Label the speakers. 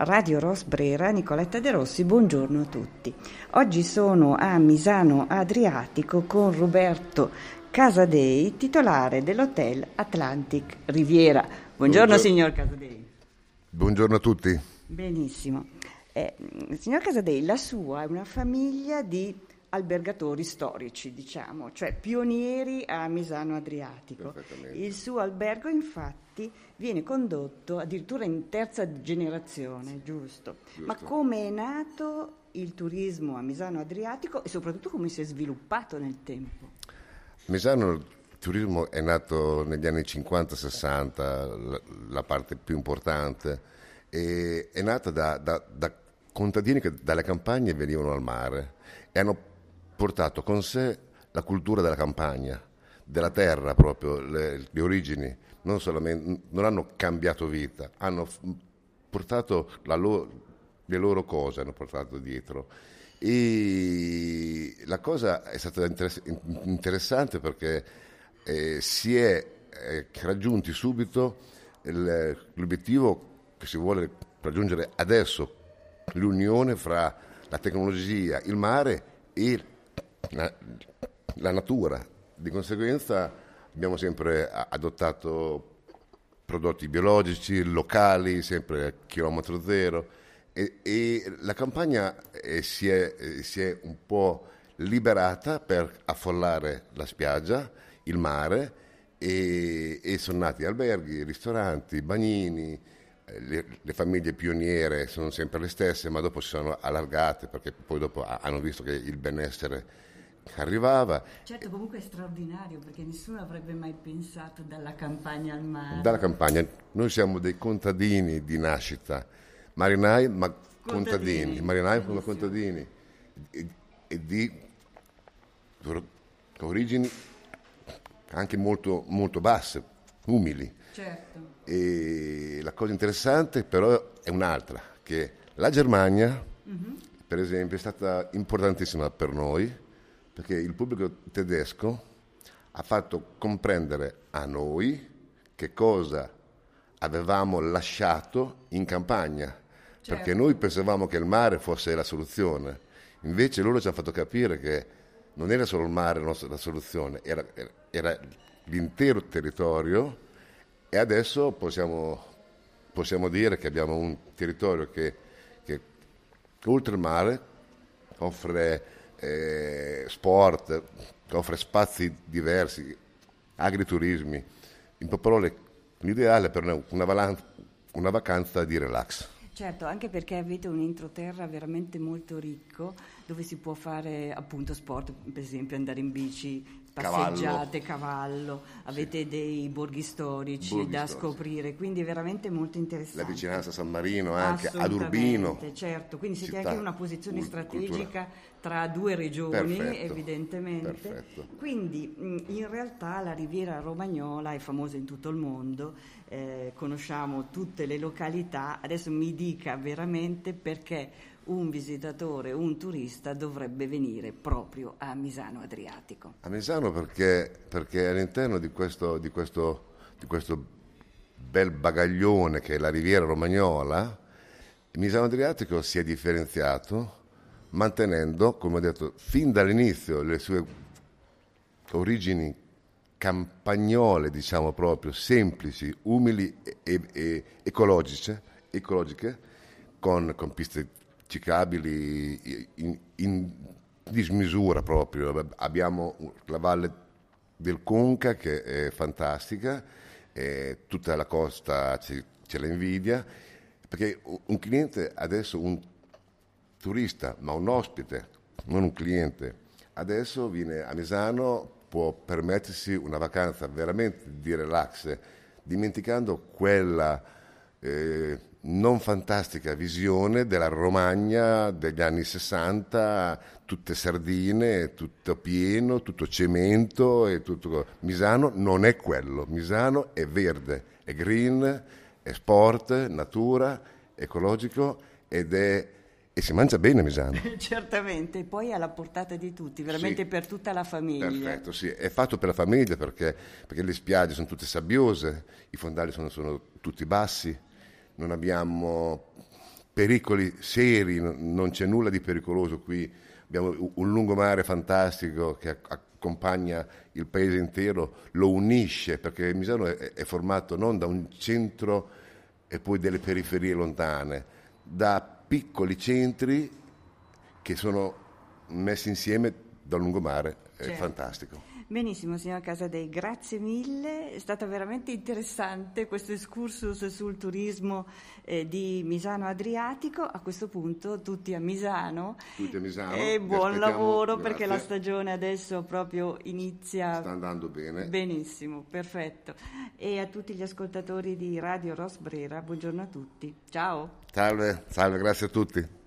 Speaker 1: Radio Ros Brera, Nicoletta De Rossi, buongiorno a tutti. Oggi sono a Misano Adriatico con Roberto Casadei, titolare dell'hotel Atlantic Riviera. Buongiorno, buongiorno. signor Casadei.
Speaker 2: Buongiorno a tutti.
Speaker 1: Benissimo. Eh, signor Casadei, la sua è una famiglia di albergatori storici, diciamo, cioè pionieri a Misano Adriatico. Il suo albergo, infatti, viene condotto addirittura in terza generazione, giusto? giusto. Ma come è nato il turismo a Misano Adriatico e soprattutto come si è sviluppato nel tempo?
Speaker 2: Misano il turismo è nato negli anni 50-60, la, la, parte più importante, e è nata da, da, da contadini che dalle campagne venivano al mare e hanno portato con sé la cultura della campagna, della terra proprio, le, le origini, non, non, hanno cambiato vita, hanno portato lo, le loro cose, hanno portato dietro. E la cosa è stata interess- interessante perché eh, si è eh, raggiunti subito il, l'obiettivo che si vuole raggiungere adesso, l'unione fra la tecnologia, il mare e la, la natura. Di conseguenza abbiamo sempre adottato prodotti biologici, locali, sempre a chilometro zero e, e la campagna eh, si, è, eh, si, è, un po' liberata per affollare la spiaggia, il mare e, e sono nati alberghi, ristoranti, bagnini, eh, le, le, famiglie pioniere sono sempre le stesse ma dopo si sono allargate perché poi dopo hanno visto che il benessere arrivava.
Speaker 1: Certo, comunque è straordinario perché nessuno avrebbe mai pensato dalla campagna al mare.
Speaker 2: Dalla campagna, noi siamo dei contadini di nascita, marinai ma contadini, contadini marinai ma contadini e, e, di origini anche molto, molto basse, umili.
Speaker 1: Certo.
Speaker 2: E la cosa interessante però è un'altra, che la Germania, mm-hmm. per esempio, è stata importantissima per noi perché il pubblico tedesco ha fatto comprendere a noi che cosa avevamo lasciato in campagna, certo. perché noi pensavamo che il mare fosse la soluzione, invece loro ci hanno fatto capire che non era solo il mare la, soluzione, era, era, l'intero territorio. E adesso possiamo, possiamo, dire che abbiamo un territorio che, che oltre il mare offre eh, sport, offre spazi diversi, agriturismi, in parole l'ideale per una, una, una vacanza di relax.
Speaker 1: Certo, anche perché avete un introterra veramente molto ricco dove si può fare appunto sport, per esempio andare in bici, passeggiate, cavallo, avete sì. dei borghi storici borghi da storici. scoprire, quindi è veramente molto interessante.
Speaker 2: La vicinanza a San Marino anche, ad Urbino.
Speaker 1: Certo, quindi siete anche in una posizione strategica cultura. tra due regioni Perfetto. evidentemente. Perfetto. Quindi in realtà la riviera romagnola è famosa in tutto il mondo, eh, conosciamo tutte le località, adesso mi dica veramente perché un visitatore, un turista dovrebbe venire proprio a Misano Adriatico?
Speaker 2: A Misano perché, perché all'interno di questo, di, questo, di questo, bel bagaglione che è la riviera romagnola, Misano Adriatico si è differenziato mantenendo, come ho detto, fin dall'inizio le sue origini campagnole, diciamo proprio, semplici, umili e, e ecologiche, ecologiche con, con piste ciclabili in, in dismisura proprio. Abbiamo la valle del Conca che è fantastica, e tutta la costa ce, ce invidia, perché un cliente adesso, un turista, ma un ospite, non un cliente, adesso viene a Misano, può permettersi una vacanza veramente di relax, dimenticando quella eh, non fantastica visione della Romagna degli anni 60, tutte sardine, tutto pieno, tutto cemento e tutto... Misano non è quello, Misano è verde, è green, è sport, natura, ecologico ed è e si mangia bene a Misano.
Speaker 1: Certamente, poi è alla portata di tutti, veramente sì, per tutta la famiglia.
Speaker 2: Perfetto, sì, è fatto per la famiglia perché, perché le spiagge sono tutte sabbiose, i fondali sono, sono tutti bassi, non abbiamo pericoli seri, non c'è nulla di pericoloso qui. Abbiamo un lungomare fantastico che accompagna il paese intero, lo unisce perché Misano è, formato non da un centro e poi delle periferie lontane, da piccoli centri che sono messi insieme dal lungomare, è certo. fantastico.
Speaker 1: Benissimo, signor Casadei, grazie mille. È stato veramente interessante questo excursus sul turismo eh, di Misano Adriatico. A questo punto tutti a Misano.
Speaker 2: Tutti a Misano.
Speaker 1: E buon lavoro grazie. perché la stagione adesso proprio inizia.
Speaker 2: Sta andando bene.
Speaker 1: Benissimo, perfetto. E a tutti gli ascoltatori di Radio Rosbrera, buongiorno a tutti. Ciao.
Speaker 2: Salve, salve, grazie a tutti.